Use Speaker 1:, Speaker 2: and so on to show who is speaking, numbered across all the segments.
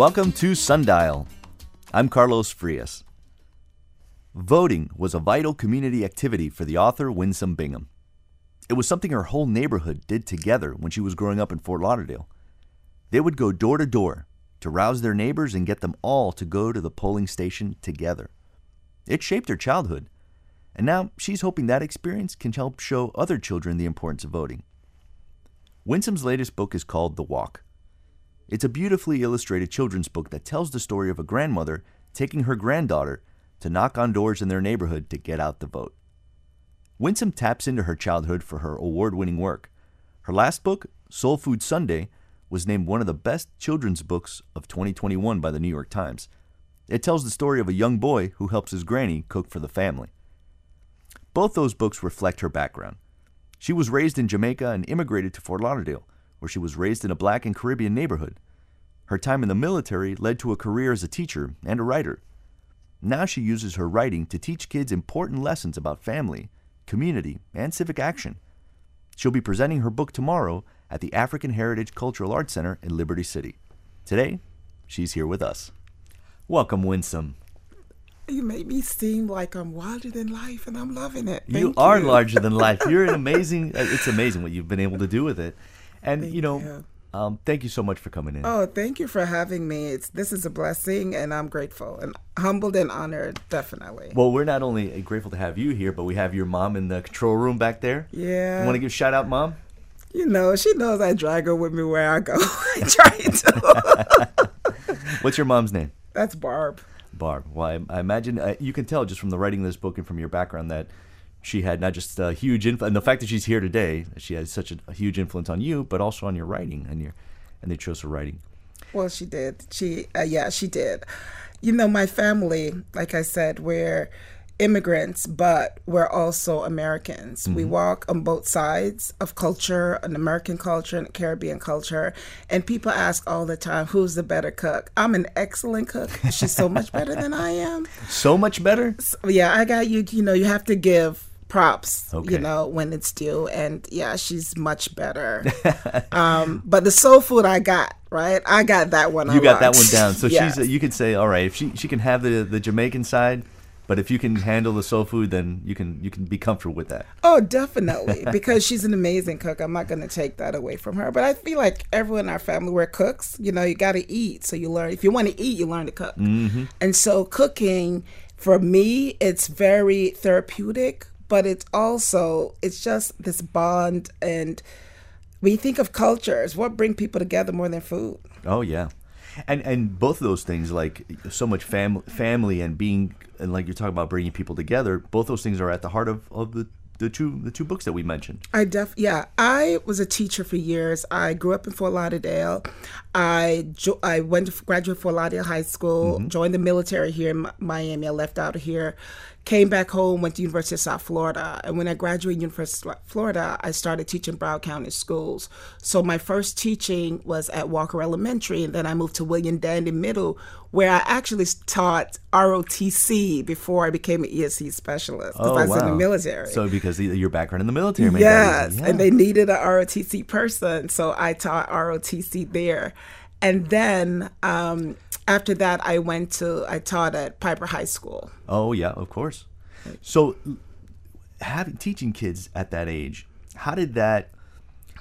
Speaker 1: welcome to Sundial. I'm Carlos Frias. Voting was a vital community activity for the author Winsome Bingham. It was something her whole neighborhood did together when she was growing up in Fort Lauderdale. They would go door to door to rouse their neighbors and get them all to go to the polling station together. It shaped her childhood, and now she's hoping that experience can help show other children the importance of voting. Winsome's latest book is called The Walk. It's a beautifully illustrated children's book that tells the story of a grandmother taking her granddaughter to knock on doors in their neighborhood to get out the vote. Winsome taps into her childhood for her award winning work. Her last book, Soul Food Sunday, was named one of the best children's books of 2021 by the New York Times. It tells the story of a young boy who helps his granny cook for the family. Both those books reflect her background. She was raised in Jamaica and immigrated to Fort Lauderdale, where she was raised in a black and Caribbean neighborhood. Her time in the military led to a career as a teacher and a writer. Now she uses her writing to teach kids important lessons about family, community, and civic action. She'll be presenting her book tomorrow at the African Heritage Cultural Arts Center in Liberty City. Today, she's here with us. Welcome, Winsome.
Speaker 2: You make me seem like I'm larger than life, and I'm loving it. Thank
Speaker 1: you are larger than life. You're an amazing. Uh, it's amazing what you've been able to do with it, and
Speaker 2: Thank
Speaker 1: you know,
Speaker 2: you.
Speaker 1: Um, thank you so much for coming in.
Speaker 2: Oh, thank you for having me. It's this is a blessing, and I'm grateful and humbled and honored. Definitely.
Speaker 1: Well, we're not only grateful to have you here, but we have your mom in the control room back there.
Speaker 2: Yeah.
Speaker 1: You want to give a shout out, mom?
Speaker 2: You know, she knows I drag her with me where I go. I try to.
Speaker 1: What's your mom's name?
Speaker 2: That's Barb.
Speaker 1: Barb. Well, I, I imagine uh, you can tell just from the writing of this book and from your background that she had not just a huge influence, and the fact that she's here today, she has such a, a huge influence on you, but also on your writing and your, and they chose her writing.
Speaker 2: Well, she did. She, uh, yeah, she did. You know, my family, like I said, we're immigrants, but we're also Americans. We walk on both sides of culture, an American culture and a Caribbean culture. And people ask all the time, who's the better cook? I'm an excellent cook. She's so much better than I am.
Speaker 1: So much better.
Speaker 2: So, yeah, I got you. You know, you have to give props,
Speaker 1: Okay.
Speaker 2: you know, when it's due. And yeah, she's much better. um, but the soul food I got, right? I got that one.
Speaker 1: You got that one down. So
Speaker 2: Yes.
Speaker 1: she's. You could say, all right, if she she can have the the Jamaican side, but if you can handle the soul food, then you can you can be comfortable with that.
Speaker 2: Oh, definitely, because she's an amazing cook. I'm not going to take that away from her. But I feel like everyone in our family, we're cooks. You know, you got to eat, so you learn. If you want to eat, you learn to cook.
Speaker 1: Mm-hmm.
Speaker 2: And so, cooking for me, it's very therapeutic, but it's also it's just this bond. And we think of cultures, what bring people together more than food?
Speaker 1: Oh yeah, and and both of those things, like so much fam- family and being, and like you're talking about bringing people together. Both those things are at the heart of, of the the two the two books that we mentioned.
Speaker 2: I def yeah. I was a teacher for years. I grew up in Fort Lauderdale. I jo- I went to graduate Fort Lauderdale High School. Mm-hmm. Joined the military here in Miami. I left out of here. Came back home. Went to University of South Florida. And when I graduated University of Florida, I started teaching Broward County schools. So my first teaching was at Walker Elementary, and then I moved to William Dandy Middle, where I actually taught ROTC before I became an ESE specialist because I was in the military.
Speaker 1: So because your background in the military, made
Speaker 2: Yes,
Speaker 1: easy.
Speaker 2: and they needed a ROTC person, so I taught ROTC there. And then um, after that, I went to I taught at Piper High School.
Speaker 1: Oh yeah, of course. So, having teaching kids at that age, how did that,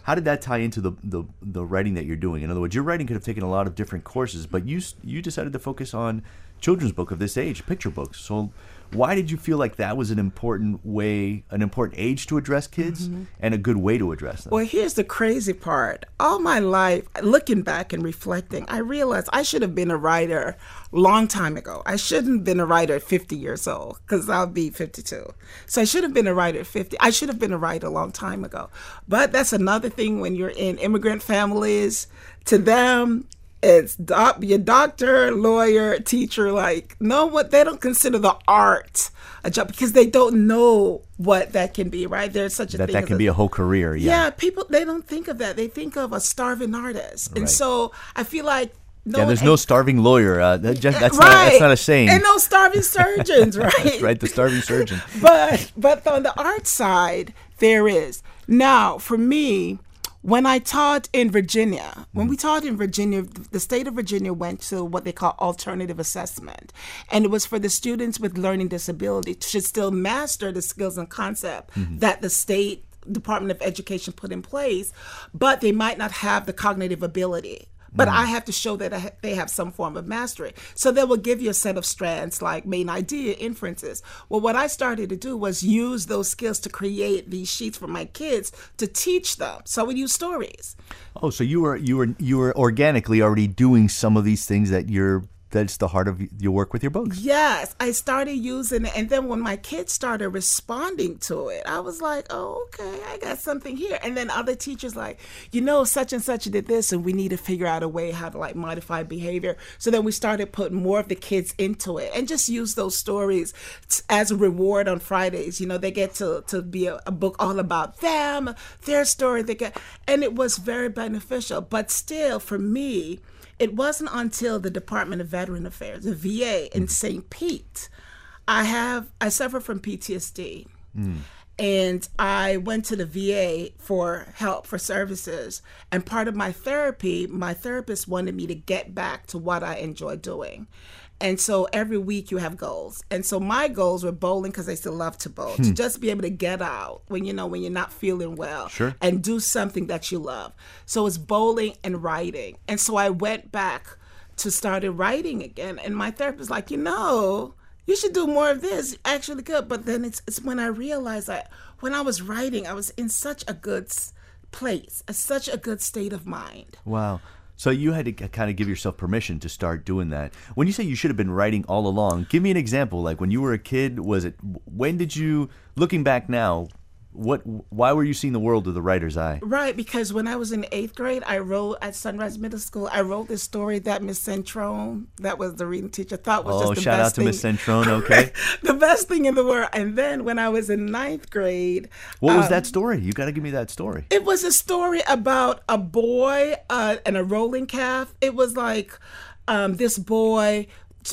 Speaker 1: how did that tie into the, the the writing that you're doing? In other words, your writing could have taken a lot of different courses, but you you decided to focus on children's book of this age, picture books. So, why did you feel like that was an important way, an important age to address kids, mm-hmm. and a good way to address them?
Speaker 2: Well, here's the crazy part. All my life, looking back and reflecting, I realized I should have been a writer long time ago. I shouldn't have been a writer at 50 years old because I'll be 52. So I should have been a writer at 50. I should have been a writer a long time ago. But that's another thing when you're in immigrant families. To them, it's doc, your doctor, lawyer, teacher. Like no, what they don't consider the art a job because they don't know what that can be. Right? There's such a
Speaker 1: that
Speaker 2: thing
Speaker 1: that can
Speaker 2: a-
Speaker 1: be a whole career. Yeah.
Speaker 2: yeah, people they don't think of that. They think of a starving artist, and
Speaker 1: Right.
Speaker 2: so I feel like no,
Speaker 1: Yeah, there's no starving lawyer. Uh, that just, that's,
Speaker 2: right.
Speaker 1: not, that's not a saying.
Speaker 2: and no starving surgeons, right?
Speaker 1: right, the starving surgeon.
Speaker 2: but but on the art side there is now for me when I taught in Virginia, when we mm. taught in Virginia, the state of Virginia went to what they call alternative assessment. And it was for the students with learning disability to still master the skills and concept mm-hmm. that the state Department of Education put in place, but they might not have the cognitive ability. But mm. I have to show that ha- they have some form of mastery. So they will give you a set of strands like main idea, inferences. Well, what I started to do was use those skills to create these sheets for my kids to teach them. So we use stories.
Speaker 1: Oh, so you were you were you were organically already doing some of these things that you're that's the heart of your work with your books.
Speaker 2: Yes, I started using it. And then when my kids started responding to it, I was like, oh, okay, I got something here. And then other teachers, like, you know, such and such did this, and we need to figure out a way how to like modify behavior. So then we started putting more of the kids into it and just use those stories t- as a reward on Fridays. You know, they get to, to be a, a book all about them, their story. They get, and it was very beneficial. But still, for me, it wasn't until the Department of Veteran Affairs, the VA in mm-hmm. St. Pete, I have I suffer from PTSD. Mm. And I went to the VA for help for services. And part of my therapy, my therapist wanted me to get back to what I enjoy doing. And so every week you have goals. And so my goals were bowling because I still love to bowl. To hmm. just be able to get out when you know when you're not feeling well
Speaker 1: Sure.
Speaker 2: and do something that you love. So it's bowling and writing. And so I went back to started writing again. And my therapist was like, you know, you should do more of this. Actually good. But then it's it's when I realized that when I was writing, I was in such a good place, a, such a good state of mind.
Speaker 1: Wow. So you had to kind of give yourself permission to start doing that. When you say you should have been writing all along, give me an example. Like when you were a kid, was it when did you looking back now, what why were you seeing the world with the writer's eye?
Speaker 2: Right, because when I was in eighth grade, I wrote at Sunrise Middle School. I wrote this story that Miss Centrone, that was the reading teacher, thought was
Speaker 1: Oh,
Speaker 2: just the.
Speaker 1: Oh, shout
Speaker 2: best
Speaker 1: out to. Miss Centrone, okay.
Speaker 2: the best thing in the world. And then when I was in ninth grade,
Speaker 1: What was
Speaker 2: um,
Speaker 1: that story? You got to give me that story.
Speaker 2: It was a story about a boy uh, and a rolling calf. It was like um, this boy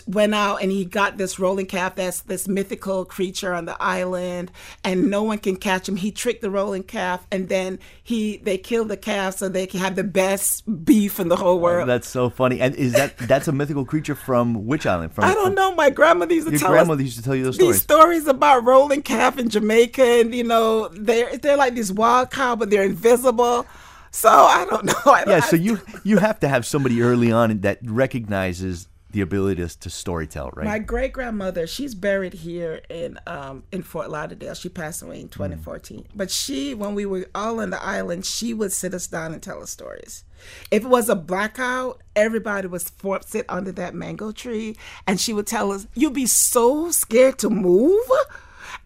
Speaker 2: went out and he got this rolling calf that's this mythical creature on the island and no one can catch him he tricked the rolling calf and then he they killed the calf so they can have the best beef in the whole world
Speaker 1: That's so funny. And is that that's a mythical creature from which island? From
Speaker 2: i don't know my grandmother used to
Speaker 1: Your
Speaker 2: tell
Speaker 1: grandmother
Speaker 2: us
Speaker 1: used to tell you those
Speaker 2: these
Speaker 1: stories.
Speaker 2: stories about rolling calf in Jamaica, and you know they're they're like these wild cow, but they're invisible. So I don't know. I,
Speaker 1: Yeah, so you you have to have somebody early on that recognizes the ability to, to storytell, right?
Speaker 2: My great grandmother, she's buried here in um, in Fort Lauderdale. She passed away in 2014. But she, when we were all on the island, she would sit us down and tell us stories. If it was a blackout, everybody was for, sit under that mango tree, and she would tell us, "You'd be so scared to move."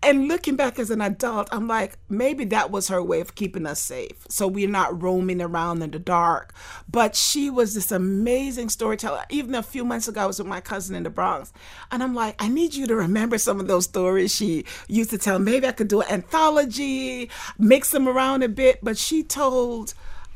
Speaker 2: And looking back as an adult, I'm like, maybe that was her way of keeping us safe. So we're not roaming around in the dark. But she was this amazing storyteller. Even a few months ago, I was with my cousin in the Bronx. And I'm like, I need you to remember some of those stories she used to tell. Maybe I could do an anthology, mix them around a bit. But she told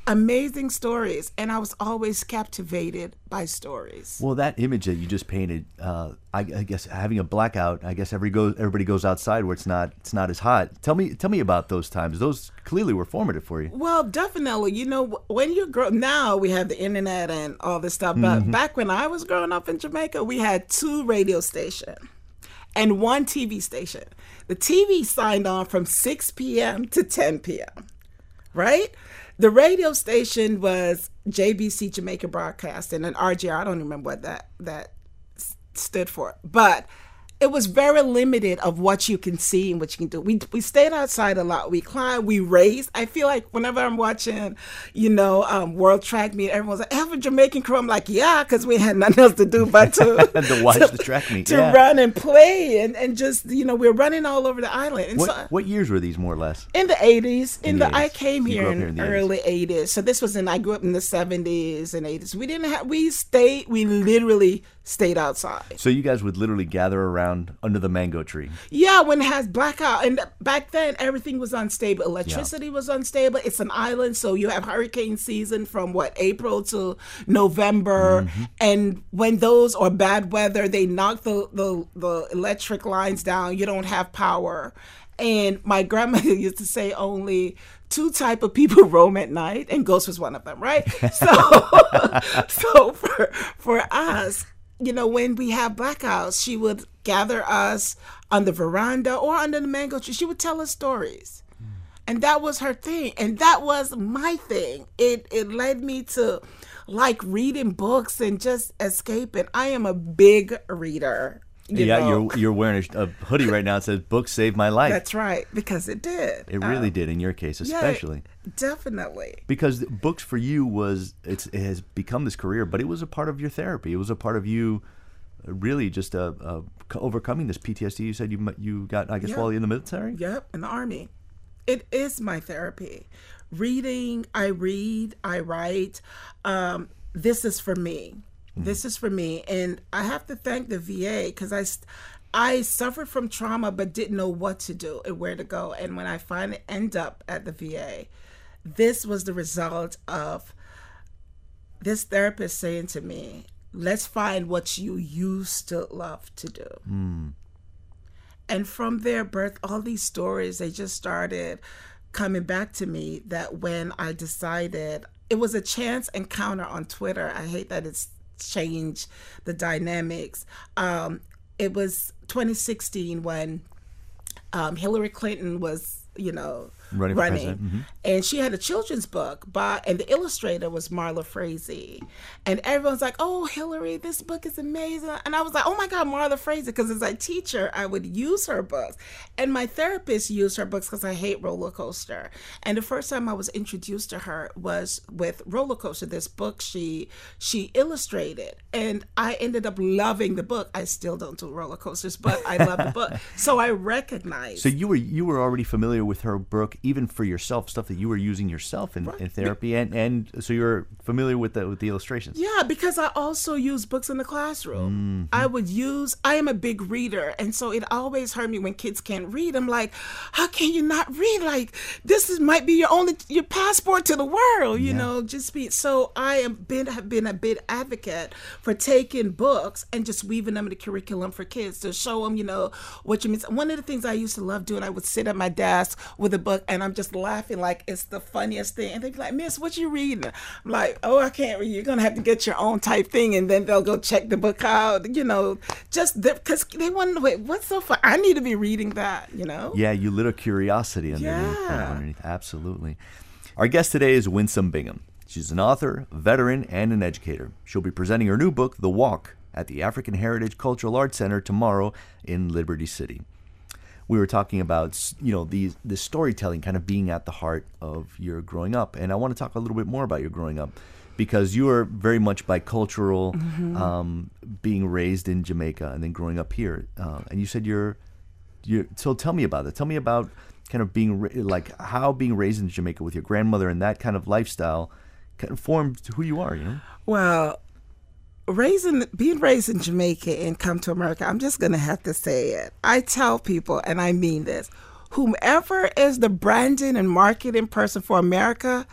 Speaker 2: amazing stories. And I was always captivated by stories.
Speaker 1: Well, that image that you just painted, uh, I, I guess having a blackout. I guess every goes everybody goes outside where it's not it's not as hot. Tell me tell me about those times. Those clearly were formative for you.
Speaker 2: Well, definitely. You know, when you grow now, we have the internet and all this stuff. But back when I was growing up in Jamaica, we had two radio stations and one TV station. The TV signed on from 6 p.m. to 10 p.m. Right? The radio station was JBC Jamaica Broadcasting and RJR. I don't remember what that that stood for, but it was very limited of what you can see and what you can do. We we stayed outside a lot. We climbed, we raced. I feel like whenever I'm watching, you know, um, World Track Meet, everyone's like, "Have a Jamaican crew." I'm like, "Yeah," because we had nothing else to do but to
Speaker 1: To watch the track meet,
Speaker 2: to
Speaker 1: yeah.
Speaker 2: run and play, and and just you know, we're running all over the island. And
Speaker 1: What
Speaker 2: so
Speaker 1: what years were these more or less?
Speaker 2: in the 80s in,
Speaker 1: In
Speaker 2: the,
Speaker 1: the
Speaker 2: i came here in,
Speaker 1: here in the 80s.
Speaker 2: early 80s so this was in i grew up in the 70s and 80s we didn't have we stayed we literally stayed outside.
Speaker 1: So you guys would literally gather around under the mango tree.
Speaker 2: Yeah, when it has blackout, and back then everything was unstable. Electricity yeah. was unstable. It's an island, so you have hurricane season from what April to November, mm-hmm. and when those are bad weather, they knock the, the the electric lines down. You don't have power. And my grandmother used to say only two type of people roam at night, and ghost was one of them, right? So, so for for us, you know, when we have blackouts, she would gather us on the veranda or under the mango tree. She would tell us stories. Mm. And that was her thing. And that was my thing. It it led me to like reading books and just escaping. I am a big reader.
Speaker 1: You yeah, know. you're you're wearing a, a, hoodie right now that says "Books saved my life."
Speaker 2: That's right, because it did.
Speaker 1: It really um, did in your case, especially.
Speaker 2: Yeah, definitely.
Speaker 1: Because books for you was it's it has become this career, but it was a part of your therapy. It was a part of you, uh, really just uh, uh, overcoming this PTSD. You said you you got, I guess, yep. while in the military.
Speaker 2: Yep, in the army. It is my therapy. Reading, I read, I write. Um, this is for me this is for me. And I have to thank the VA because I, I suffered from trauma but didn't know what to do and where to go. And when I finally end up at the VA, this was the result of this therapist saying to me, let's find what you used to love to do. Mm. And from there, birth all these stories, they just started coming back to me that when I decided it was a chance encounter on Twitter. I hate that it's change the dynamics. Um, it was 2016 when um, Hillary Clinton was, you know, running, running. Mm-hmm. and she had a children's book by and the illustrator was Marla Frazee, and everyone's like, "Oh, Hillary, this book is amazing," and I was like, "Oh my God, Marla Frazee," because as a teacher, I would use her books, and my therapist used her books because I hate roller coaster, and the first time I was introduced to her was with Roller Coaster, this book she she illustrated, and I ended up loving the book. I still don't do roller coasters, but I love the book, so I recognize.
Speaker 1: So you were you were already familiar with her book even for yourself, stuff that you were using yourself in, right. in therapy, and, and so you're familiar with the with the illustrations.
Speaker 2: Yeah, because I also use books in the classroom. Mm-hmm. I would use. I am a big reader, and so it always hurt me when kids can't read. I'm like, how can you not read? Like this is might be your only your passport to the world. You yeah. know, just be. So I am been have been a big advocate for taking books and just weaving them in the curriculum for kids to show them, you know, what you mean. One of the things I used to love doing, I would sit at my desk with a book and I'm just laughing like it's the funniest thing. And they'd be like, Miss, what you reading? I'm like, oh, I can't read. You're going to have to get your own type thing. And then they'll go check the book out, you know, just because they want to wait, what's so fun? I need to be reading that, you know?
Speaker 1: Yeah, you lit a curiosity underneath. Uh, yeah. underneath. Absolutely. Our guest today is Winsome Bingham. She's an author, veteran, and an educator. She'll be presenting her new book, The Walk, at the African Heritage Cultural Arts Center tomorrow in Liberty City we were talking about you know these the storytelling kind of being at the heart of your growing up, and I want to talk a little bit more about your growing up because you are very much bicultural, mm-hmm. um, being raised in Jamaica and then growing up here. Uh, and you said you're, you so tell me about it. Tell me about kind of being like how being raised in Jamaica with your grandmother and that kind of lifestyle kind of formed who you are. You know.
Speaker 2: Well, raising being raised in Jamaica and come to America, I'm just gonna have to say it. I tell people, and I mean this, whomever is the branding and marketing person for America,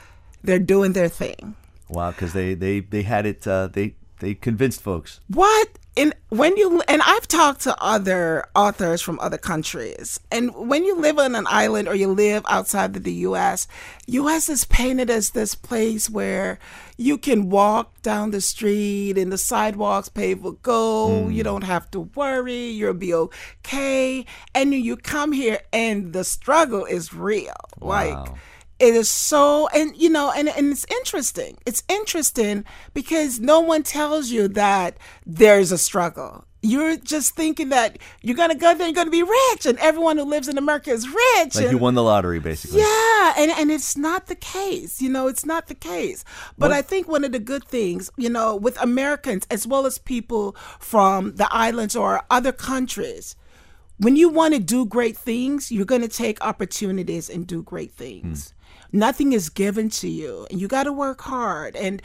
Speaker 2: they're doing their thing.
Speaker 1: Wow, because they they they had it. Uh, they they convinced folks.
Speaker 2: What and when you and I've talked to other authors from other countries, and when you live on an island or you live outside of the U.S., U.S. is painted as this place where you can walk down the street and the sidewalks paved with gold. Mm. You don't have to worry. You'll be okay. And you come here, and the struggle is real. Wow. Like it is so and you know and, and it's interesting it's interesting because no one tells you that there's a struggle you're just thinking that you're gonna go there, and you're gonna be rich, and everyone who lives in America is rich.
Speaker 1: Like
Speaker 2: and,
Speaker 1: you won the lottery, basically.
Speaker 2: Yeah, and and it's not the case. You know, it's not the case. But what? I think one of the good things, you know, with Americans as well as people from the islands or other countries, when you want to do great things, you're gonna take opportunities and do great things. Hmm. Nothing is given to you, and you got to work hard. And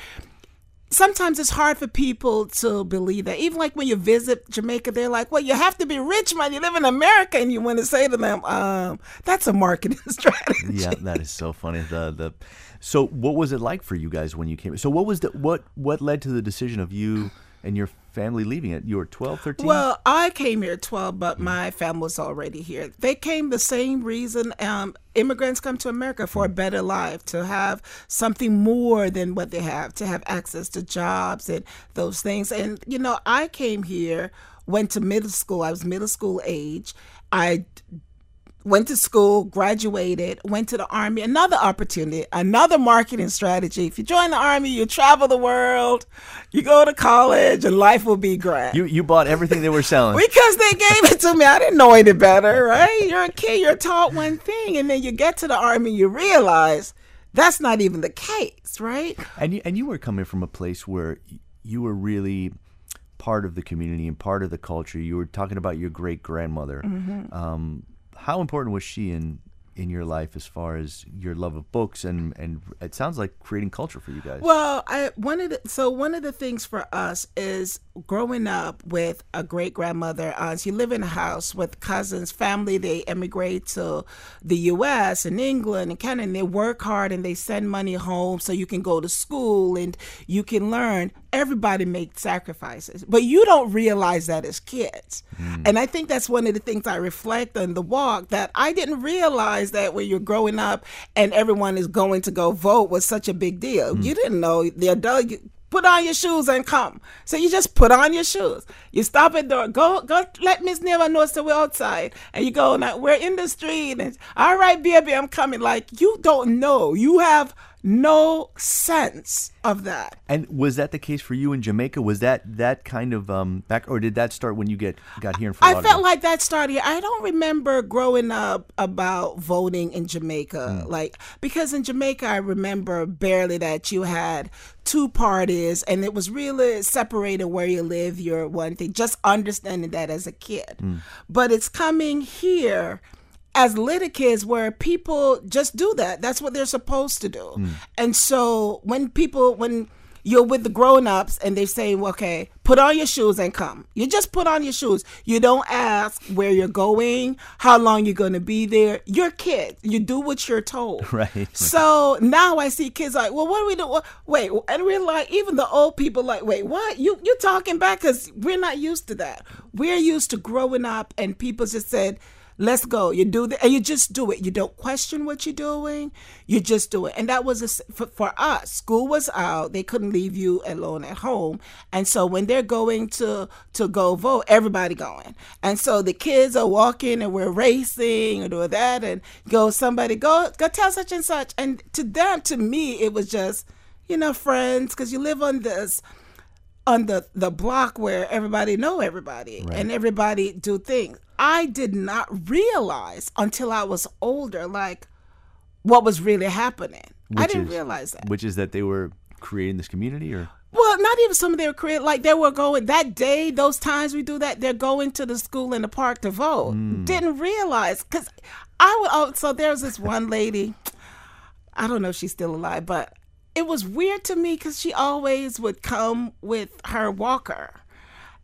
Speaker 2: sometimes it's hard for people to believe that. Even like when you visit Jamaica, they're like, "Well, you have to be rich, man. You live in America," and you want to say to them, um, "That's a marketing strategy."
Speaker 1: Yeah, that is so funny. The the so what was it like for you guys when you came? So what was the what what led to the decision of you and your family leaving it? You were 12, 13?
Speaker 2: Well, I came here at 12, but my family was already here. They came the same reason um, immigrants come to America for a better life, to have something more than what they have, to have access to jobs and those things. And, you know, I came here, went to middle school, I was middle school age. I went to school, graduated, went to the army. Another opportunity, another marketing strategy. If you join the army, you travel the world, you go to college, and life will be great.
Speaker 1: You you bought everything they were selling
Speaker 2: because they gave it to me. I didn't know any better, right? You're a kid, you're taught one thing, and then you get to the army, you realize that's not even the case, right?
Speaker 1: And you, and you were coming from a place where you were really part of the community and part of the culture. You were talking about your great grandmother. Mm-hmm. Um, how important was she in in your life as far as your love of books and and it sounds like creating culture for you guys?
Speaker 2: Well i one of the so one of the things for us is growing up with a great grandmother. Uh, she lived in a house with cousins family. They immigrate to the us and england and canada and they work hard and they send money home so you can go to school and you can learn everybody makes sacrifices, but you don't realize that as kids. Mm. And I think that's one of the things I reflect on the walk that I didn't realize that when you're growing up and everyone is going to go vote was such a big deal. Mm. You didn't know the adult. You, put on your shoes and come. So you just put on your shoes. You stop at the door. Go, go. Let Miss Neva know so we're outside, and you go. Now we're in the street, and all right, baby, I'm coming. Like you don't know. You have no sense of that.
Speaker 1: And was that the case for you in Jamaica? Was that that kind of um, back, or did that start when you get got here in Fort
Speaker 2: I felt like that started. I don't remember growing up about voting in Jamaica, mm. like because in Jamaica I remember barely that you had two parties, and it was really separated where you live. You're one thing. Just understanding that as a kid, mm. but it's coming here as little kids where people just do that. That's what they're supposed to do. Mm. And so when people, when you're with the grown-ups and they say, well, okay, put on your shoes and come. You just put on your shoes. You don't ask where you're going, how long you're going to be there. You're kids. You do what you're told.
Speaker 1: Right.
Speaker 2: So now I see kids like, well, what do we do? Wait, and we're like, even the old people like, wait, what? You you talking back? Because we're not used to that. We're used to growing up and people just said, Let's go. You do the, and you just do it. You don't question what you're doing. You just do it. And that was a, for, for us. School was out. They couldn't leave you alone at home. And so when they're going to to go vote, everybody going. And so the kids are walking and we're racing or doing that and go somebody go go tell such and such. And to them, to me, it was just you know friends because you live on this on the the block where everybody know everybody right. and everybody do things I did not realize until I was older, like what was really happening. Which I didn't
Speaker 1: is,
Speaker 2: realize that.
Speaker 1: Which is that they were creating this community, or
Speaker 2: well, not even some of their create like they were going that day. Those times we do that, they're going to the school in the park to vote. Mm. Didn't realize because I would. Oh, so there's this one lady. I don't know if she's still alive, but it was weird to me because she always would come with her walker,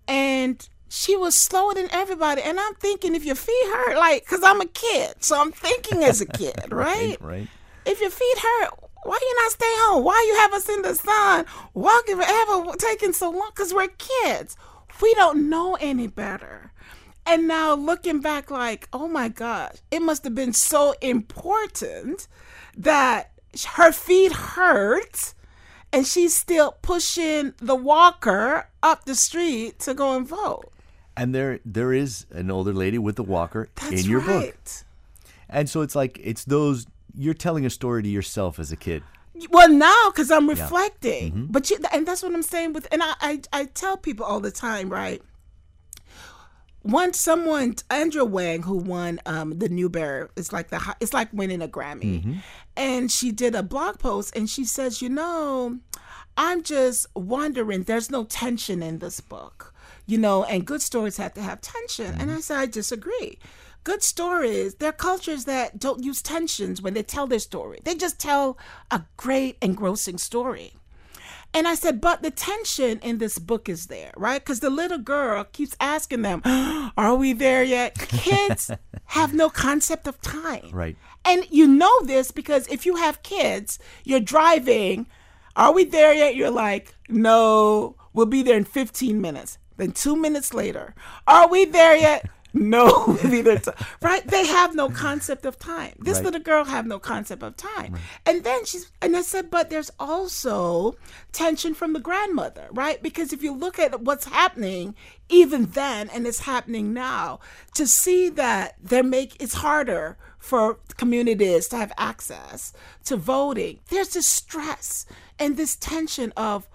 Speaker 2: and she was slower than everybody. And I'm thinking, if your feet hurt, like, because I'm a kid, so I'm thinking as a kid, right?
Speaker 1: right? Right.
Speaker 2: If your feet hurt, why you not stay home? Why you have us in the sun walking forever, taking so long? Because we're kids. We don't know any better. And now looking back, like, oh my gosh, it must have been so important that her feet hurt and she's still pushing the walker up the street to go and vote.
Speaker 1: And there there is an older lady with the walker
Speaker 2: That's
Speaker 1: in your
Speaker 2: right.
Speaker 1: book. And so it's like it's those you're telling a story to yourself as a kid.
Speaker 2: Well, now because I'm reflecting, yeah. mm-hmm. but you, and that's what I'm saying with, and I, I I tell people all the time, right? Once someone, Andrea Wang, who won um, the Newbery, it's like the it's like winning a Grammy, mm-hmm. and she did a blog post, and she says, you know, I'm just wondering. There's no tension in this book you know, and good stories have to have tension. And I said, I disagree. Good stories, there are cultures that don't use tensions when they tell their story. They just tell a great engrossing story. And I said, but the tension in this book is there, right? Because the little girl keeps asking them, Are we there yet? Kids have no concept of time.
Speaker 1: Right.
Speaker 2: And you know this because if you have kids, you're driving, Are we there yet? You're like, No, we'll be there in 15 minutes. Then two minutes later, Are we there yet? No either t- right? They have no concept of time. This
Speaker 1: Right.
Speaker 2: little girl have no concept of time. And then she's and i said but there's also tension from the grandmother right? Because if you look at what's happening even then and it's happening now to see that they make it's harder for communities to have access to voting. There's this stress and this tension of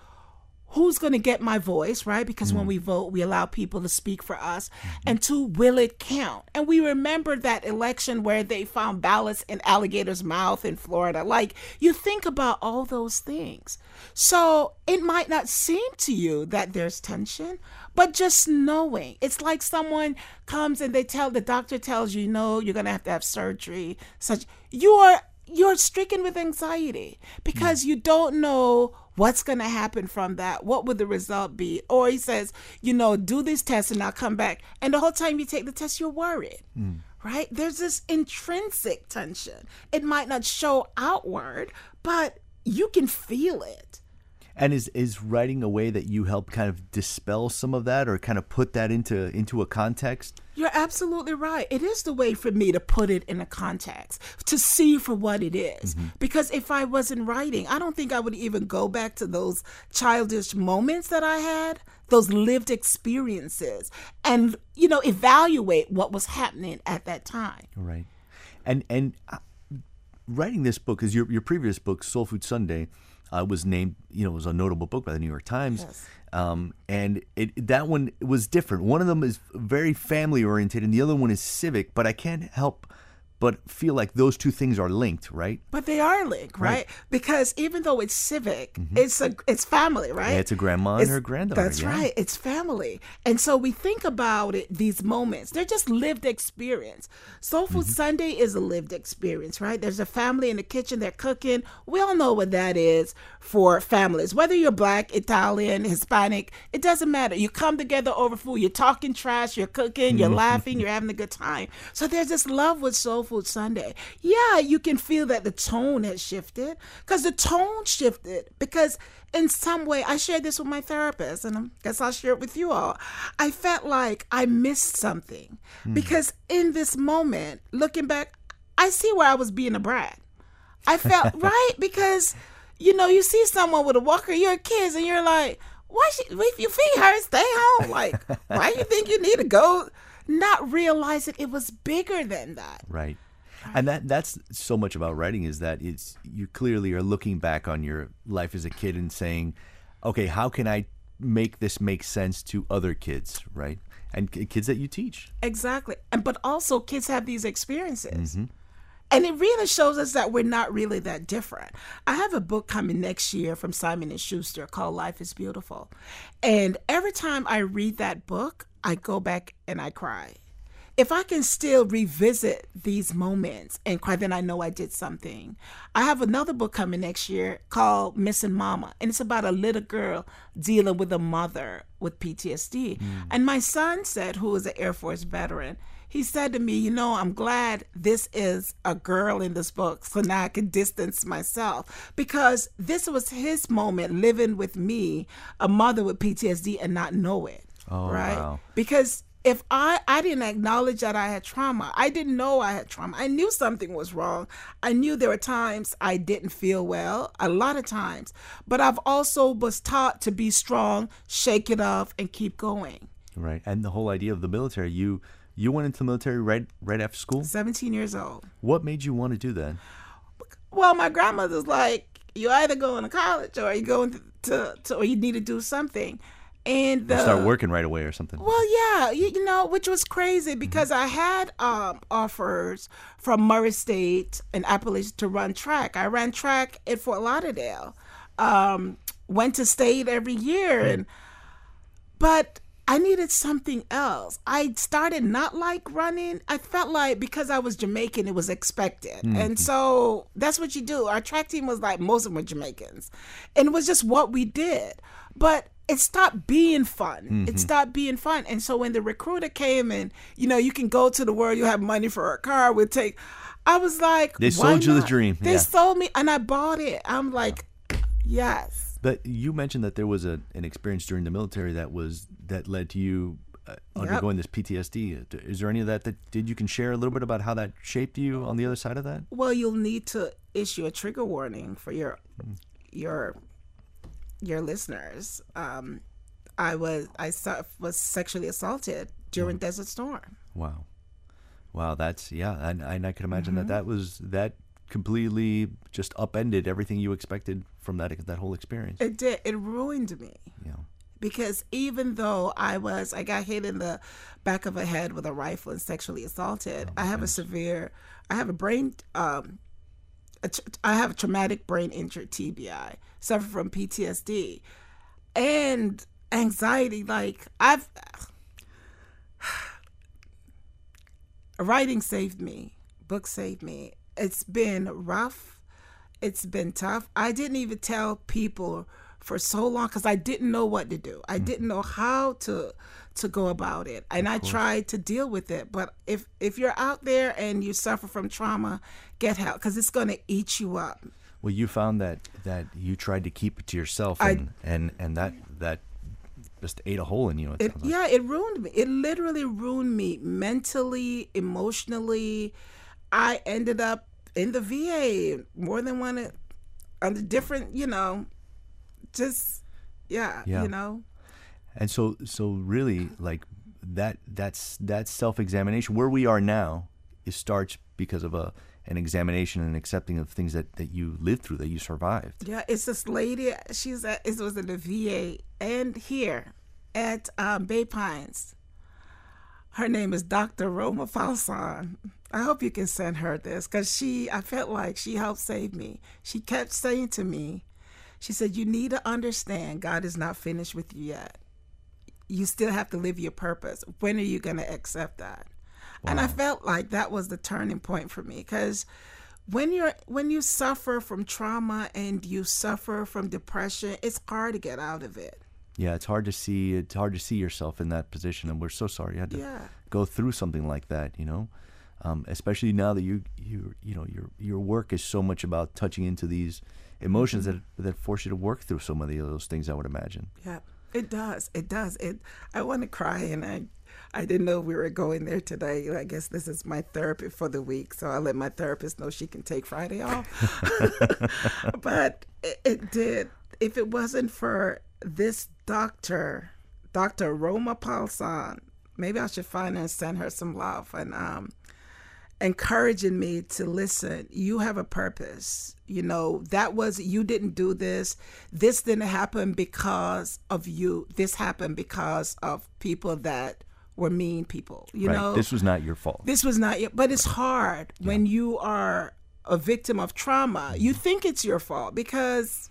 Speaker 2: who's going to get my voice, right? Because when mm. we vote, we allow people to speak for us. Mm-hmm. And two, will it count? And we remember that election where they found ballots in alligator's mouth in Florida. Like, you think about all those things. So it might not seem to you that there's tension, but just knowing. It's like someone comes and they tell, the doctor tells you, no, you're going to have to have surgery. Such, you are you're stricken with anxiety mm. because you don't know what's going to happen from that. What would the result be? Or he says, you know, do this test and I'll come back. And the whole time you take the test, you're worried. Hmm. Right? There's this intrinsic tension. It might not show outward, but you can feel it.
Speaker 1: And is is writing a way that you help kind of dispel some of that or kind of put that into into a context?
Speaker 2: You're absolutely right. It is the way for me to put it in a context, to see for what it is. Because if I wasn't writing, I don't think I would even go back to those childish moments that I had, those lived experiences, and, you know, evaluate what was happening at that time.
Speaker 1: Right. And and uh, writing this book is your your previous book, Soul Food Sunday, uh, was named. You know, was a notable book by the New York Times.
Speaker 2: Yes.
Speaker 1: Um, and it that one was different. One of them is very family oriented, and the other one is civic. But I can't help but feel like those two things are linked, right?
Speaker 2: But they are linked, right? Because even though it's civic, it's a it's family, right?
Speaker 1: Yeah, it's a grandma and her granddaughter,
Speaker 2: That's
Speaker 1: yeah.
Speaker 2: right. It's family. And so we think about it, these moments. They're just lived experience. Soul Food
Speaker 1: Mm-hmm.
Speaker 2: Sunday is a lived experience, right? There's a family in the kitchen, they're cooking. We all know what that is for families. Whether you're black, Italian, Hispanic, it doesn't matter. You come together over food, you're talking trash, you're cooking, you're
Speaker 1: Mm-hmm.
Speaker 2: laughing, you're having a good time. So there's this love with Soul Food Sunday. Yeah, you can feel that the tone has shifted because the tone shifted because in some way I shared this with my therapist and I guess I'll share it with you all. I felt like I missed something hmm. because in this moment, looking back, I see where I was being a brat. I felt right because you know you see someone with a walker, you're kids, and you're like, why? She, if your feet hurt, stay home. Like, why do you think you need to go? Not realizing it was bigger than that.
Speaker 1: Right. And that that's so much about writing is that it's you clearly are looking back on your life as a kid and saying, okay, how can I make this make sense to other kids, right? And k- kids that you teach.
Speaker 2: Exactly. And but also kids have these experiences. Mm-hmm. And it really shows us that we're not really that different. I have a book coming next year from Simon and Schuster called Life is Beautiful. And every time I read that book, I go back and I cry. If I can still revisit these moments and cry, then I know I did something. I have another book coming next year called Missing Mama, and it's about a little girl dealing with a mother with PTSD. Mm. And my son said, who is an Air Force veteran, he said to me, You know, I'm glad this is a girl in this book, so now I can distance myself because this was his moment living with me, a mother with PTSD, and not know it.
Speaker 1: Oh,
Speaker 2: right?
Speaker 1: wow.
Speaker 2: Because if I I didn't acknowledge that I had trauma, I didn't know I had trauma. I knew something was wrong. I knew there were times I didn't feel well, a lot of times. But I've also was taught to be strong, shake it off, and keep going.
Speaker 1: Right. And the whole idea of the military, you you went into the military right right after school.
Speaker 2: 17 years old.
Speaker 1: What made you want to do that?
Speaker 2: Well, my grandmother's like, you either going to college or you going to, to, to or you need to do something. And uh,
Speaker 1: start working right away or something.
Speaker 2: Well, yeah, you, you know, which was crazy because I had um, offers from Murray State and Appalachia to run track. I ran track at Fort Lauderdale. Um, went to state every year, and but I needed something else. I started not like running. I felt like because I was Jamaican, it was expected. And so that's what you do. Our track team was like, most of them were Jamaicans. And it was just what we did. But it stopped being fun. It stopped being fun. And so when the recruiter came and, you know, you can go to the world, you have money for a car, we'll take. I was like,
Speaker 1: They sold you the dream,
Speaker 2: They
Speaker 1: yeah.
Speaker 2: sold me, and I bought it. I'm like, yes.
Speaker 1: But you mentioned that there was a, an experience during the military that was that led to you uh, undergoing this PTSD. Is there any of that that did you can share a little bit about how that shaped you on the other side of that?
Speaker 2: Well, you'll need to issue a trigger warning for your your your listeners. Um, I was I was sexually assaulted during Desert Storm.
Speaker 1: Wow, wow, that's yeah, and, and I can imagine
Speaker 2: Mm-hmm.
Speaker 1: that that was that completely just upended everything you expected from that that whole experience.
Speaker 2: It did. It ruined me
Speaker 1: yeah,
Speaker 2: because even though I was I got hit in the back of the head with a rifle and sexually assaulted, I have a severe I have a brain um I have a traumatic brain injury TBI, suffer from PTSD and anxiety like I've writing saved me, books saved me. It's been rough. It's been tough. I didn't even tell people for so long because I didn't know what to do. I mm. didn't know how to to go about it, and I tried to deal with it. But if if you're out there and you suffer from trauma, get help because it's going to eat you up.
Speaker 1: well, you found that that you tried to keep it to yourself,
Speaker 2: I-
Speaker 1: and and and that that just ate a hole in you. It
Speaker 2: It,
Speaker 1: like.
Speaker 2: yeah, it ruined me. It literally ruined me mentally, emotionally. I ended up in the VA more than one uh, under different, you know, just yeah,
Speaker 1: Yeah.
Speaker 2: you know.
Speaker 1: And so, so really, like that, that's that self-examination. Where we are now, it starts because of a an examination and accepting of things that that you lived through, that you survived.
Speaker 2: Yeah, it's this lady. She's at. It was in the VA and here at um, Bay Pines. Her name is Dr. Roma Falsan. I hope you can send her this because she. I felt like she helped save me. She kept saying to me, she said, "You need to understand, God is not finished with you yet. You still have to live your purpose. When are you going to accept that?" And I felt like that was the turning point for me because when you're when you suffer from trauma and you suffer from depression, it's hard to get out of it.
Speaker 1: Yeah, it's hard to see. It's hard to see yourself in that position, and we're so sorry you had to
Speaker 2: Yeah.
Speaker 1: go through something like that. You know, um, especially now that you you you know your your work is so much about touching into these emotions that that force you to work through so many of those things. I would imagine.
Speaker 2: Yeah, it does. It does. It. I want to cry, and I, I didn't know we were going there today. I guess this is my therapy for the week, so I let my therapist know she can take Friday off. but it, it did. If it wasn't for this doctor, Doctor Roma Palsan, maybe I should find her and send her some love and um, encouraging me to listen. You have a purpose. You know, that was, you didn't do this. This didn't happen because of you. This happened because of people that were mean people. You
Speaker 1: right.
Speaker 2: know,
Speaker 1: this was not your fault.
Speaker 2: this was not your, but it's hard when you are a victim of trauma. You think it's your fault because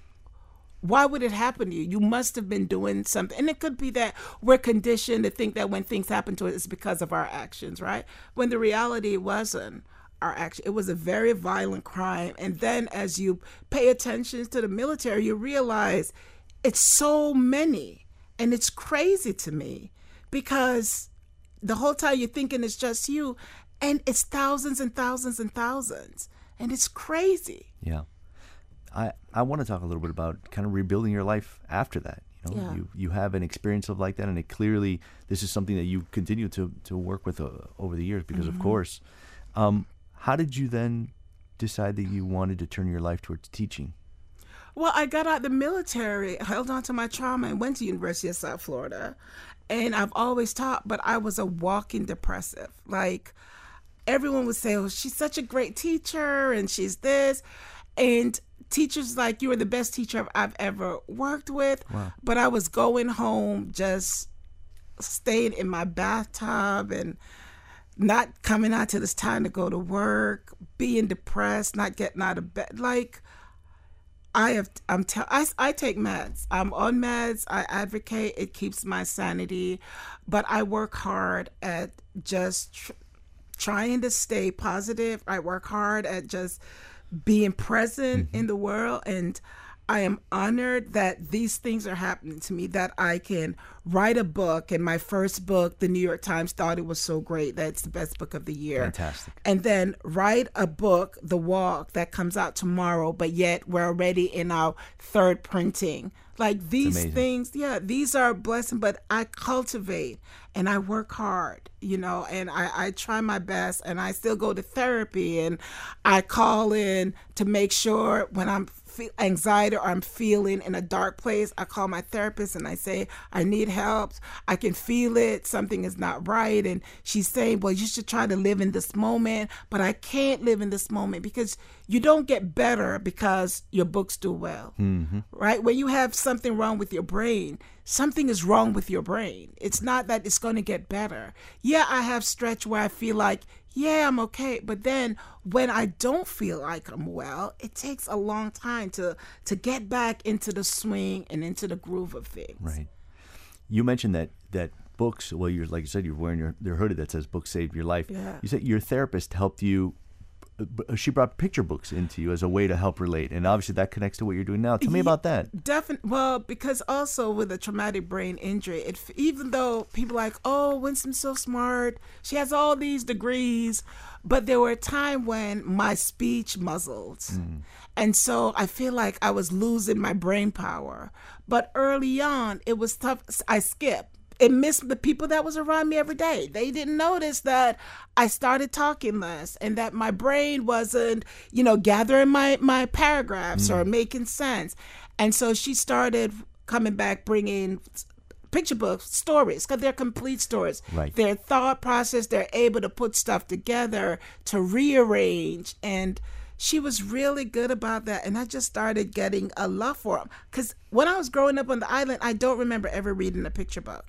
Speaker 2: why would it happen to you? You must have been doing something. And it could be that we're conditioned to think that when things happen to us, it's because of our actions, right? When the reality wasn't our action. It was a very violent crime. And then as you pay attention to the military, you realize it's so many. And it's crazy to me because the whole time you're thinking it's just you and it's thousands and thousands and thousands. And it's crazy.
Speaker 1: Yeah. I, I want to talk a little bit about kind of rebuilding your life after that. You know,
Speaker 2: Yeah.
Speaker 1: you, you have an experience of like that, and it clearly this is something that you continue to, to work with uh, over the years because,
Speaker 2: Mm-hmm.
Speaker 1: of course. Um, how did you then decide that you wanted to turn your life towards teaching?
Speaker 2: Well, I got out of the military, held on to my trauma, and went to University of South Florida. And I've always taught, but I was a walking depressive. Like everyone would say, "Oh, she's such a great teacher, and she's this," and teachers like you were the best teacher I've ever worked with. But I was going home just staying in my bathtub and not coming out till it's time to go to work, being depressed, not getting out of bed. Like I have I'm t- I, I take meds. I'm on meds. I advocate. It keeps my sanity, but I work hard at just tr- trying to stay positive. I work hard at just being present
Speaker 1: Mm-hmm.
Speaker 2: in the world and I am honored that these things are happening to me, that I can write a book. And my first book, the New York Times thought it was so great that it's the best book of the year.
Speaker 1: Fantastic.
Speaker 2: And then write a book, The Walk, that comes out tomorrow, but yet we're already in our third printing. Like these things, yeah, these are a blessing, but I cultivate and I work hard, you know, and I, I try my best and I still go to therapy and I call in to make sure when I'm fe- anxiety or I'm feeling in a dark place, I call my therapist and I say, I need help. I can feel it. Something is not right. And she's saying, Well, you should try to live in this moment. But I can't live in this moment because you don't get better because your books do well. Mm-hmm. Right? When you have something wrong with your brain, something is wrong with your brain. It's not that it's going to get better. Yeah, I have stretch where I feel like, yeah, I'm okay. But then when I don't feel like I'm well, it takes a long time to to get back into the swing and into the groove of things.
Speaker 1: Right. You mentioned that that books. Well, you're like you said, you're wearing your, your hoodie that says "Books Saved Your Life."
Speaker 2: Yeah.
Speaker 1: You said your therapist helped you. Uh, She brought picture books into you as a way to help relate, and obviously that connects to what you're doing now. Tell me
Speaker 2: Ye-
Speaker 1: about that.
Speaker 2: Definitely. Well, because also with a traumatic brain injury, it even though people are like, oh, Winsome's so smart, she has all these degrees, but there were a time when my speech muzzled, and so I feel like I was losing my brain power. But early on, it was tough. I skipped. It missed the people that was around me every day. They didn't notice that I started talking less and that my brain wasn't, you know, gathering my my paragraphs mm. or making sense. And so she started coming back, bringing picture books, stories, because they're complete stories.
Speaker 1: Right.
Speaker 2: Their thought process, they're able to put stuff together, to rearrange. And she was really good about that. And I just started getting a love for them. Because when I was growing up on the island, I don't remember ever reading a picture book.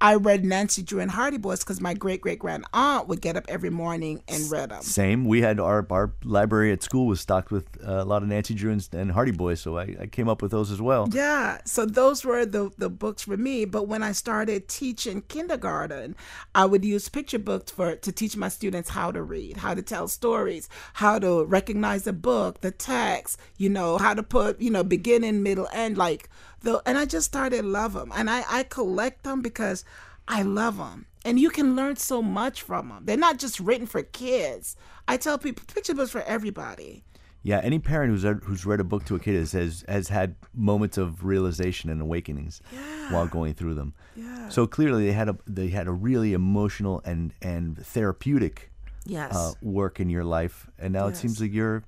Speaker 2: I read Nancy Drew and Hardy Boys because my great great grand aunt would get up every morning and read them.
Speaker 1: Same. We had our our library at school was stocked with uh, a lot of Nancy Drew and, and Hardy Boys, so I, I came up with those as well.
Speaker 2: Yeah, so those were the the books for me. But when I started teaching kindergarten, I would use picture books for to teach my students how to read, how to tell stories, how to recognize a book, the text, you know, how to put you know beginning, middle, end, like the. And I just started love them, and I I collect them because I love them. And you can learn so much from them. They're not just written for kids. I tell people picture books for everybody.
Speaker 1: Yeah, any parent who's who's read a book to a kid has has, had moments of realization and awakenings yeah. while going through them.
Speaker 2: Yeah.
Speaker 1: So clearly they had a they had a really emotional and and therapeutic
Speaker 2: Yes.
Speaker 1: uh, work in your life, and now it seems like you're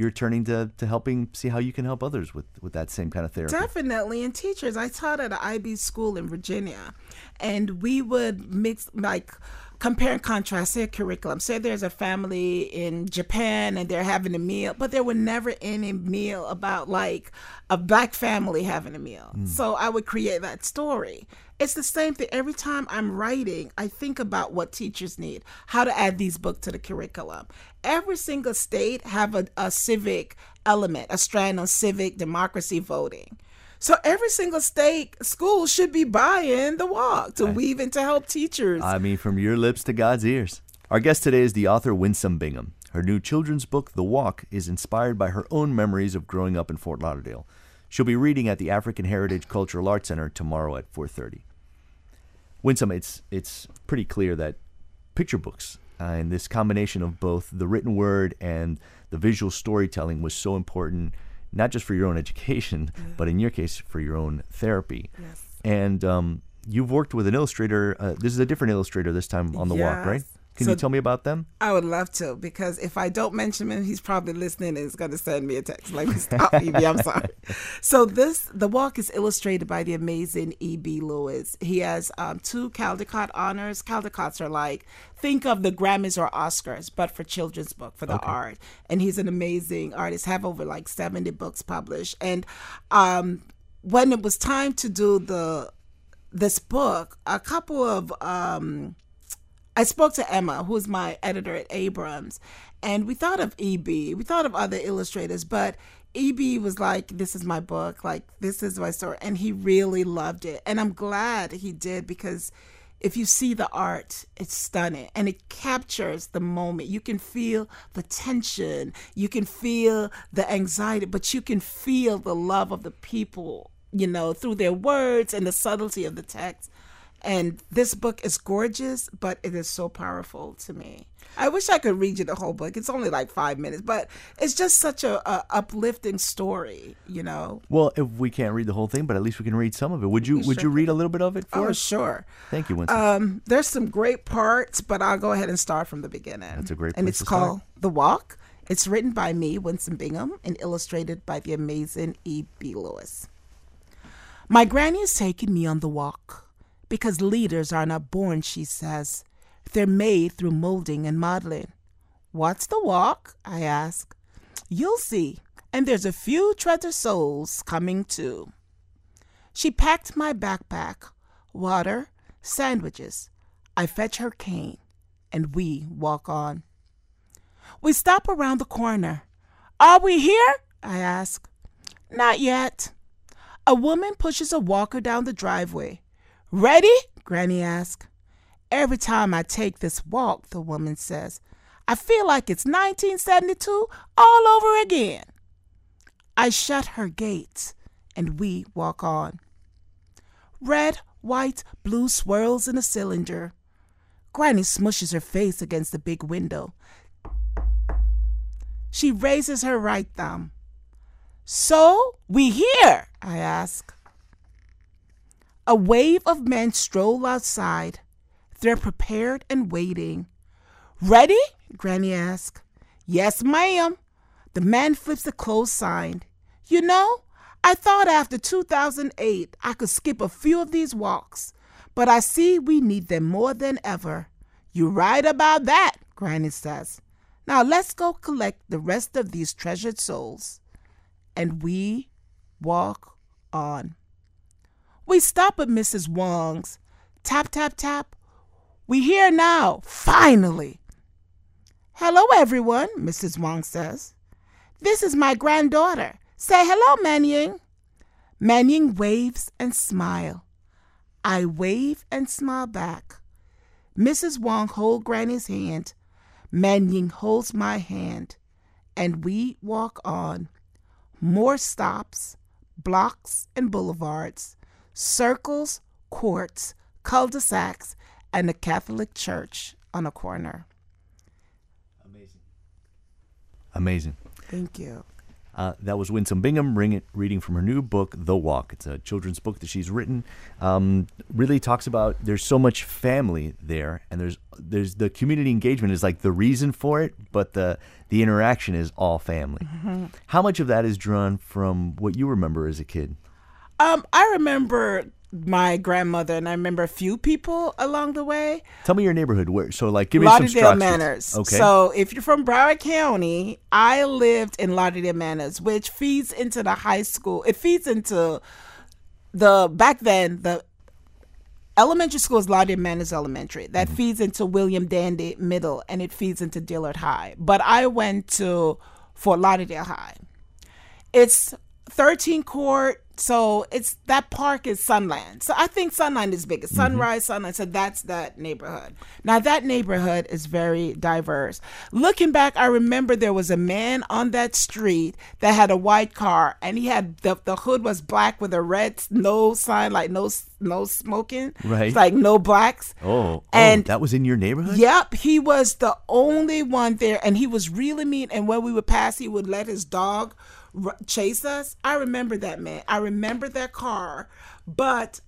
Speaker 1: you're turning to, to helping see how you can help others with, with that same kind of therapy.
Speaker 2: Definitely. And teachers, I taught at an IB school in Virginia, and we would mix, like, compare and contrast their curriculum. Say there's a family in Japan and they're having a meal, but there were never any meal about, like, a black family having a meal. Hmm. So I would create that story. It's the same thing. Every time I'm writing, I think about what teachers need, how to add these books to the curriculum. Every single state have a, a civic element, a strand on civic democracy voting. So every single state school should be buying the walk to weave and to help teachers.
Speaker 1: I mean, from your lips to God's ears. Our guest today is the author Winsome Bingham. Her new children's book, The Walk, is inspired by her own memories of growing up in Fort Lauderdale. She'll be reading at the African Heritage Cultural Arts Center tomorrow at 4:30. Winsome, it's it's pretty clear that picture books uh, and this combination of both the written word and the visual storytelling was so important, not just for your own education, but in your case for your own therapy.
Speaker 2: Yes.
Speaker 1: And um, you've worked with an illustrator. Uh, this is a different illustrator this time on the walk, right? Can
Speaker 2: So-
Speaker 1: you tell me about them?
Speaker 2: I would love to because if I don't mention him, he's probably listening and is going to send me a text like, "Stop, EB, I'm sorry." So this, the walk is illustrated by the amazing E.B. Lewis. He has um, two Caldecott honors. Caldecott's are like think of the Grammys or Oscars, but for children's book for the art. And he's an amazing artist. Have over like seventy books published. And um, when it was time to do the this book, a couple of um, I spoke to Emma, who's my editor at Abrams, and we thought of EB. We thought of other illustrators, but EB was like, This is my book, like, this is my story. And he really loved it. And I'm glad he did because if you see the art, it's stunning and it captures the moment. You can feel the tension, you can feel the anxiety, but you can feel the love of the people, you know, through their words and the subtlety of the text. And this book is gorgeous, but it is so powerful to me. I wish I could read you the whole book. It's only like five minutes, but it's just such a, a uplifting story, you know.
Speaker 1: Well, if we can't read the whole thing, but at least we can read some of it. Would you
Speaker 2: We
Speaker 1: Would
Speaker 2: sure
Speaker 1: you read a little bit of it for
Speaker 2: Oh,
Speaker 1: us?
Speaker 2: sure.
Speaker 1: Thank you, Winsome.
Speaker 2: Um, there's some great parts, but I'll go ahead and start from the beginning.
Speaker 1: That's a great
Speaker 2: And it's called The Walk. It's written by me, Winsome Bingham, and illustrated by the amazing E. B. Lewis. My granny is taking me on the walk because leaders are not born, she says. They're made through molding and modeling. What's the walk? I ask. You'll see. And there's a few treasure souls coming too. She packed my backpack, water, sandwiches. I fetch her cane, and we walk on. We stop around the corner. Are we here? I ask. Not yet. A woman pushes a walker down the driveway. Ready? Granny asks. Every time I take this walk, the woman says, I feel like it's 1972 all over again. I shut her gates and we walk on. Red, white, blue swirls in a cylinder. Granny smushes her face against the big window. She raises her right thumb. So, we here? I ask. A wave of men stroll outside. They're prepared and waiting. Ready? Granny asks. Yes, ma'am. The man flips the closed sign. You know, I thought after 2008 I could skip a few of these walks, but I see we need them more than ever. You're right about that, Granny says. Now let's go collect the rest of these treasured souls. And we walk on. We stop at Mrs. Wong's. Tap, tap, tap. We hear now, finally. Hello, everyone, Mrs. Wong says. This is my granddaughter. Say hello, Manning. Manning waves and smile. I wave and smile back. Mrs. Wong holds Granny's hand. Manning holds my hand. And we walk on. More stops, blocks and boulevards, circles, courts, cul-de-sacs, and a Catholic church on a corner.
Speaker 1: Amazing. Amazing.
Speaker 2: Thank you.
Speaker 1: Uh, that was Winsome Bingham ring reading from her new book, The Walk. It's a children's book that she's written. Um, really talks about there's so much family there, and there's there's the community engagement is like the reason for it, but the the interaction is all family. How much of that is drawn from what you remember as a kid?
Speaker 2: Um, I remember my grandmother, and I remember a few people along the way.
Speaker 1: Tell me your neighborhood. Where so like give me some
Speaker 2: Lauderdale
Speaker 1: structures.
Speaker 2: Manors.
Speaker 1: Okay.
Speaker 2: So if you're from Broward County, I lived in Lauderdale Manors, which feeds into the high school. It feeds into the back then the elementary school is Lauderdale Manors Elementary. That
Speaker 1: Mm-hmm.
Speaker 2: feeds into William Dandy Middle, and it feeds into Dillard High. But I went to Fort Lauderdale High. It's 13 court. So it's that park is Sunland. So I think Sunland is biggest. Mm-hmm. Sunrise, Sunland. So that's that neighborhood. Now that neighborhood is very diverse. Looking back, I remember there was a man on that street that had a white car, and he had the the hood was black with a red no sign, like no no smoking.
Speaker 1: Right.
Speaker 2: It's like no blacks.
Speaker 1: oh, oh,
Speaker 2: and-
Speaker 1: that was in your neighborhood.
Speaker 2: Yep, he was the only one there, and he was really mean. And when we would pass, he would let his dog r- chase us. I remember that man. I remember that car. But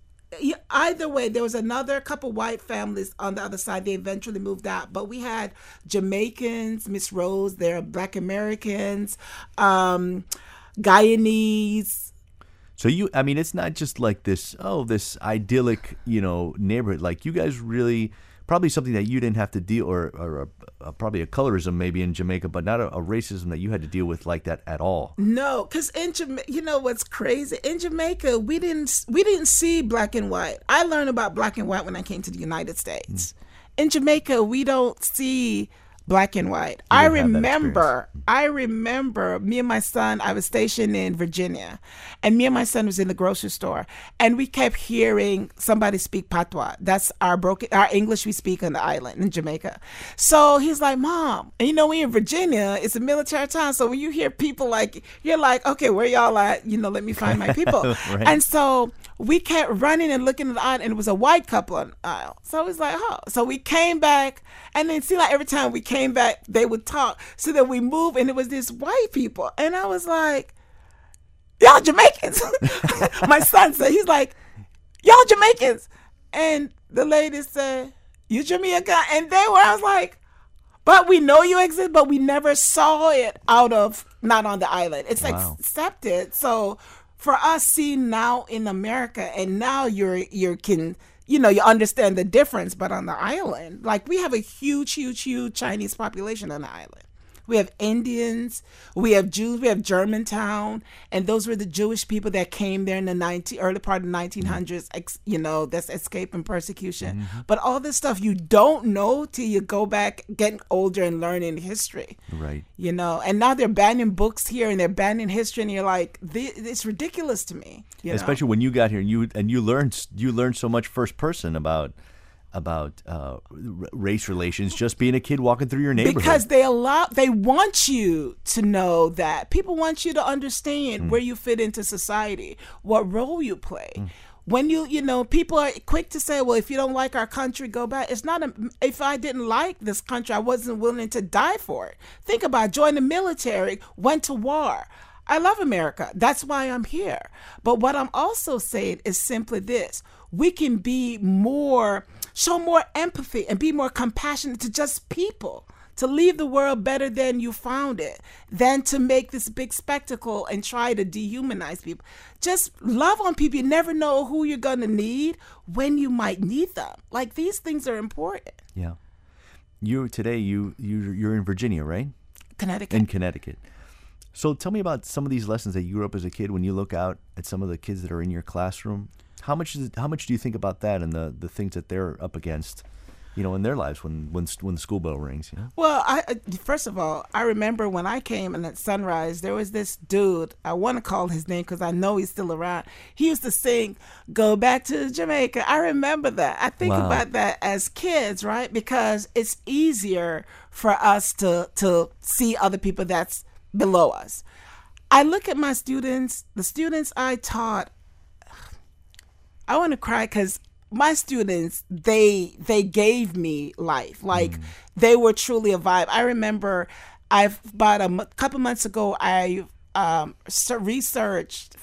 Speaker 2: either way, there was another couple white families on the other side. They eventually moved out, but we had Jamaicans, Miss Rose. There are Black Americans, um, Guyanese.
Speaker 1: So you, I mean, it's not just like this. Oh, this idyllic, you know, neighborhood. Like you guys really, probably something that you didn't have to deal, or, or a, probably a colorism maybe in Jamaica, but not a, a racism that you had to deal with like that at all.
Speaker 2: No, because in Jamaica, you know what's crazy? In Jamaica, we didn't we didn't see black and white. I learned about black and white when I came to the United States. Mm. In Jamaica, we don't see black and white. I
Speaker 1: didn't have that
Speaker 2: remember I remember me and my son, I was stationed in Virginia, and me and my son was in the grocery store, and we kept hearing somebody speak patois. That's our broken, our English we speak on the island in Jamaica. So he's like, Mom, and you know, we in Virginia, it's a military town. So when you hear people like, you're like, okay, where y'all at? You know, let me find my people.
Speaker 1: Right.
Speaker 2: And so we kept running and looking at the aisle, and it was a white couple on the aisle. So it was like, oh. So we came back, and then see, like every time we came back, they would talk. So then we moved, and it was this white people, and I was like, y'all Jamaicans. My son said, he's like, y'all Jamaicans, and the lady said, you Jamaican, and they were. I was like. But we know you exist, but we never saw it out of not on the island. It's
Speaker 1: Wow.
Speaker 2: accepted. So for us see now in America and now you're you're can you know you understand the difference but on the island like we have a huge huge huge Chinese population on the island we have Indians we have Jews we have Germantown and those were the Jewish people that came there in the 19 early part of the 1900s ex, you know that's escaping persecution mm-hmm. but all this stuff you don't know till you go back getting older and learning history
Speaker 1: Right.
Speaker 2: you know and now they're banning books here and they're banning history and you're like "Thi- it's ridiculous to me you know?
Speaker 1: Especially when you got here and you and you learned you learned so much first person about about uh, r- race relations just being a kid walking through your neighborhood.
Speaker 2: because they allow they want you to know that people want you to understand where you fit into society what role you play when you you know people are quick to say well if you don't like our country go back it's not a, if i didn't like this country i wasn't willing to die for it think about it. join the military went to war I love America. That's why I'm here. But what I'm also saying is simply this we can be more, show more empathy and be more compassionate to just people, to leave the world better than you found it, than to make this big spectacle and try to dehumanize people. Just love on people. You never know who you're going to need when you might need them. Like these things are important.
Speaker 1: yeah, you today you you you're in Virginia, right?
Speaker 2: Connecticut.
Speaker 1: In Connecticut. So tell me about some of these lessons that you grew up as a kid. When you look out at some of the kids that are in your classroom, how much is it, how much do you think about that and the the things that they're up against, you know, in their lives when when when the school bell rings? You know.
Speaker 2: Well, I first of all, I remember when I came and at Sunrise, there was this dude. I want to call his name because I know he's still around. He used to sing "Go Back to Jamaica." I remember that. I think
Speaker 1: Wow.
Speaker 2: about that as kids, right? Because it's easier for us to to see other people that's below us. I look at my students, the students I taught. I want to cry because my students they they gave me life. Like they were truly a vibe. I remember i've about a m- couple months ago i um researched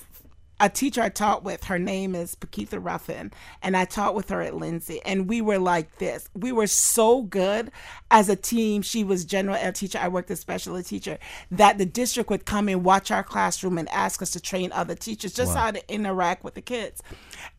Speaker 2: a teacher I taught with, her name is Pakitha Ruffin, and I taught with her at Lindsay. And we were like this. We were so good as a team. She was general ed teacher. I worked as special ed teacher. That the district would come and watch our classroom and ask us to train other teachers just how to interact with the kids.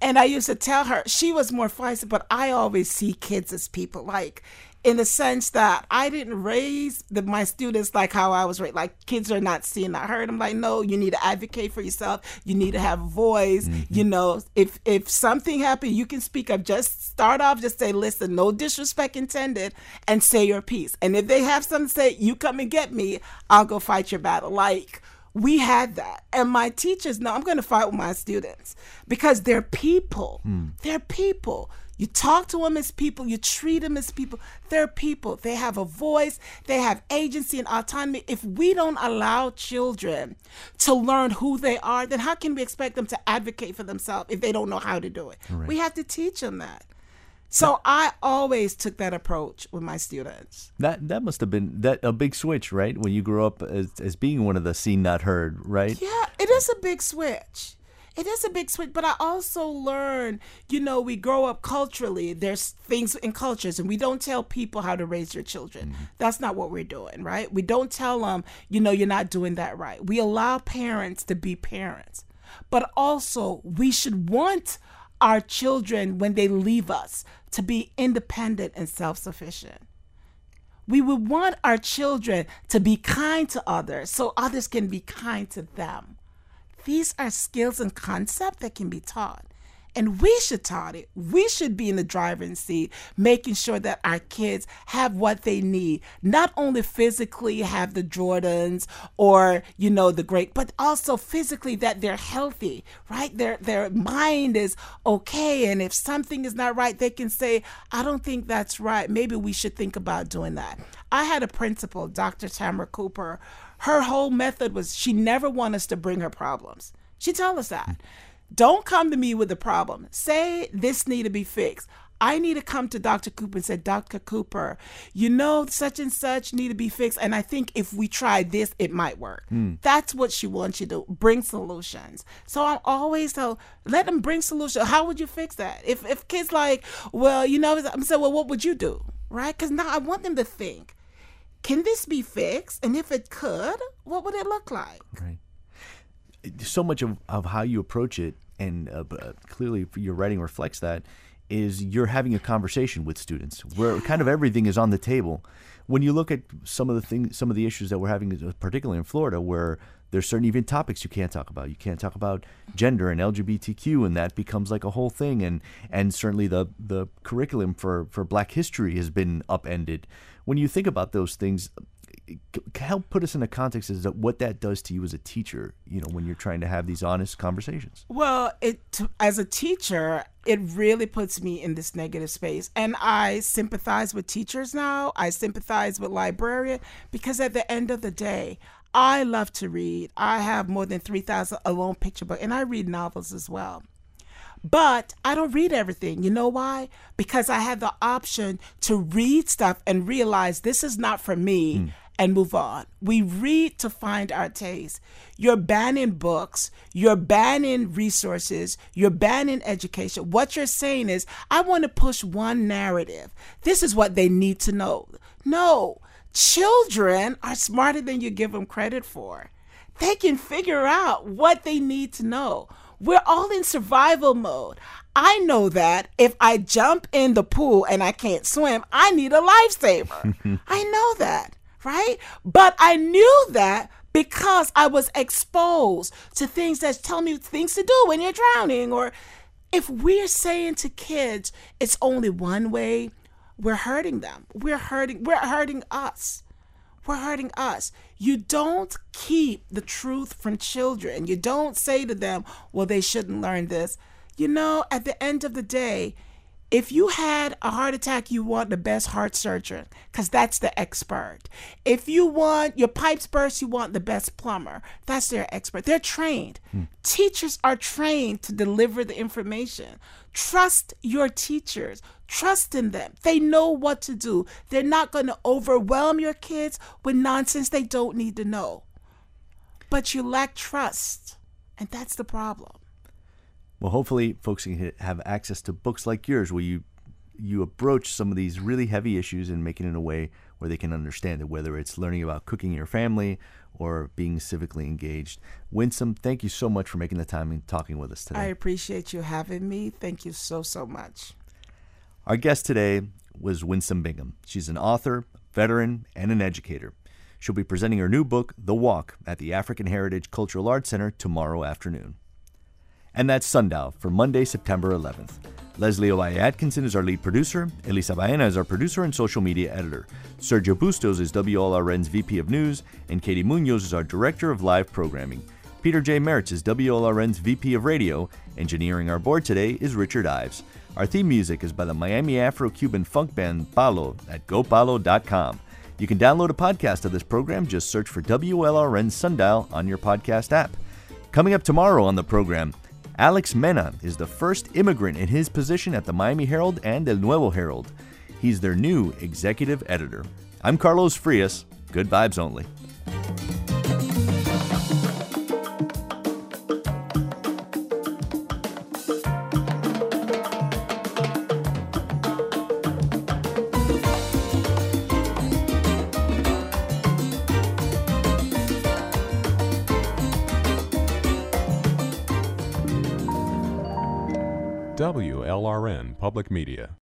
Speaker 2: And I used to tell her she was more feisty, but I always see kids as people. Like in the sense that I didn't raise the, my students like how I was raised. Like kids are not seen, not heard. I'm like, no, you need to advocate for yourself. You need to have a voice. Mm-hmm. You know, if if something happened, you can speak up. Just start off, just say, listen, no disrespect intended, and say your piece. And if they have something to say, you come and get me. I'll go fight your battle. Like we had that and my teachers know i'm going to fight with my students because they're people hmm. they're people you talk to them as people you treat them as people. They're people. They have a voice. They have agency and autonomy. If we don't allow children to learn who they are then how can we expect them to advocate for themselves if they don't know how to do it? We have to teach them that. So i always took that approach with my students.
Speaker 1: That that must have been that a big switch, right? When you grew up as, as being one of the seen not heard, right?
Speaker 2: Yeah, it is a big switch. It is a big switch, but I also learn, you know, we grow up culturally. There's things in cultures, and we don't tell people how to raise their children. Mm-hmm. That's not what we're doing, right? We don't tell them, you know, you're not doing that right. We allow parents to be parents, but also we should want our children, when they leave us, to be independent and self sufficient we would want our children to be kind to others so others can be kind to them. These are skills and concepts that can be taught. And we should taught it. We should be in the driver's seat, making sure that our kids have what they need, not only physically have the Jordans or, you know, the great, but also physically that they're healthy, right? Their their mind is okay. And if something is not right, they can say, I don't think that's right. Maybe we should think about doing that. I had a principal, Dr. Tamara Cooper. Her whole method was she never wanted us to bring her problems. She tell us that. Don't come to me with a problem. Say this need to be fixed. I need to come to Dr. Cooper and say, Dr. Cooper, you know, such and such need to be fixed. And I think if we try this, it might work. Mm. That's what she wants you to bring solutions. So I'm always so let them bring solutions. How would you fix that? If if kids like, well, you know, I'm saying, well, what would you do? Right? Because now I want them to think, can this be fixed? And if it could, what would it look like?
Speaker 1: Right so much of, of how you approach it, and uh, uh, clearly your writing reflects that, is you're having a conversation with students where kind of everything is on the table. When you look at some of the things, some of the issues that we're having, uh, particularly in Florida, where there's certain even topics you can't talk about. You can't talk about gender and LGBTQ, and that becomes like a whole thing. And and certainly the the curriculum for for Black history has been upended. When you think about those things, help put us in a context as to what that does to you as a teacher you know when you're trying to have these honest conversations.
Speaker 2: Well it as a teacher it really puts me in this negative space and i sympathize with teachers now. I sympathize with librarian because at the end of the day i love to read. I have more than 3000 alone picture book and i read novels as well but I don't read everything. You know why? Because I have the option to read stuff and realize this is not for me. Mm and move on. We read to find our taste. You're banning books, you're banning resources, you're banning education. What you're saying is, I want to push one narrative. This is what they need to know. No, children are smarter than you give them credit for. They can figure out what they need to know. We're all in survival mode. I know that if I jump in the pool and I can't swim, I need a lifesaver. I know that right? But I knew that because I was exposed to things that tell me things to do when you're drowning. Or if we're saying to kids, it's only one way, we're hurting them. We're hurting, we're hurting us. We're hurting us. You don't keep the truth from children. You don't say to them, well, they shouldn't learn this. You know, at the end of the day, if you had a heart attack, you want the best heart surgeon because that's the expert. If you want your pipes burst, you want the best plumber. That's their expert. They're trained. Hmm. Teachers are trained to deliver the information. Trust your teachers. Trust in them. They know what to do. They're not going to overwhelm your kids with nonsense they don't need to know. But you lack trust. And that's the problem.
Speaker 1: Well, hopefully, folks can have access to books like yours, where you you approach some of these really heavy issues and make it in a way where they can understand it, whether it's learning about cooking in your family or being civically engaged. Winsome, thank you so much for making the time and talking with us today. I
Speaker 2: appreciate you having me. Thank you so, so much.
Speaker 1: Our guest today was Winsome Bingham. She's an author, veteran, and an educator. She'll be presenting her new book, The Walk, at the African Heritage Cultural Arts Center tomorrow afternoon. And that's Sundial for Monday, September 11th. Leslie Ovalle Atkinson is our lead producer. Elisa Baena is our producer and social media editor. Sergio Bustos is WLRN's VP of News. And Katie Munoz is our Director of Live Programming. Peter J. Mertz is WLRN's VP of Radio. Engineering our board today is Richard Ives. Our theme music is by the Miami Afro Cuban funk band Palo at gopalo.com. You can download a podcast of this program. Just search for WLRN Sundial on your podcast app. Coming up tomorrow on the program, Alex Mena is the first immigrant in his position at the Miami Herald and El Nuevo Herald. He's their new executive editor. I'm Carlos Frias. Good vibes only.
Speaker 3: WLRN Public Media.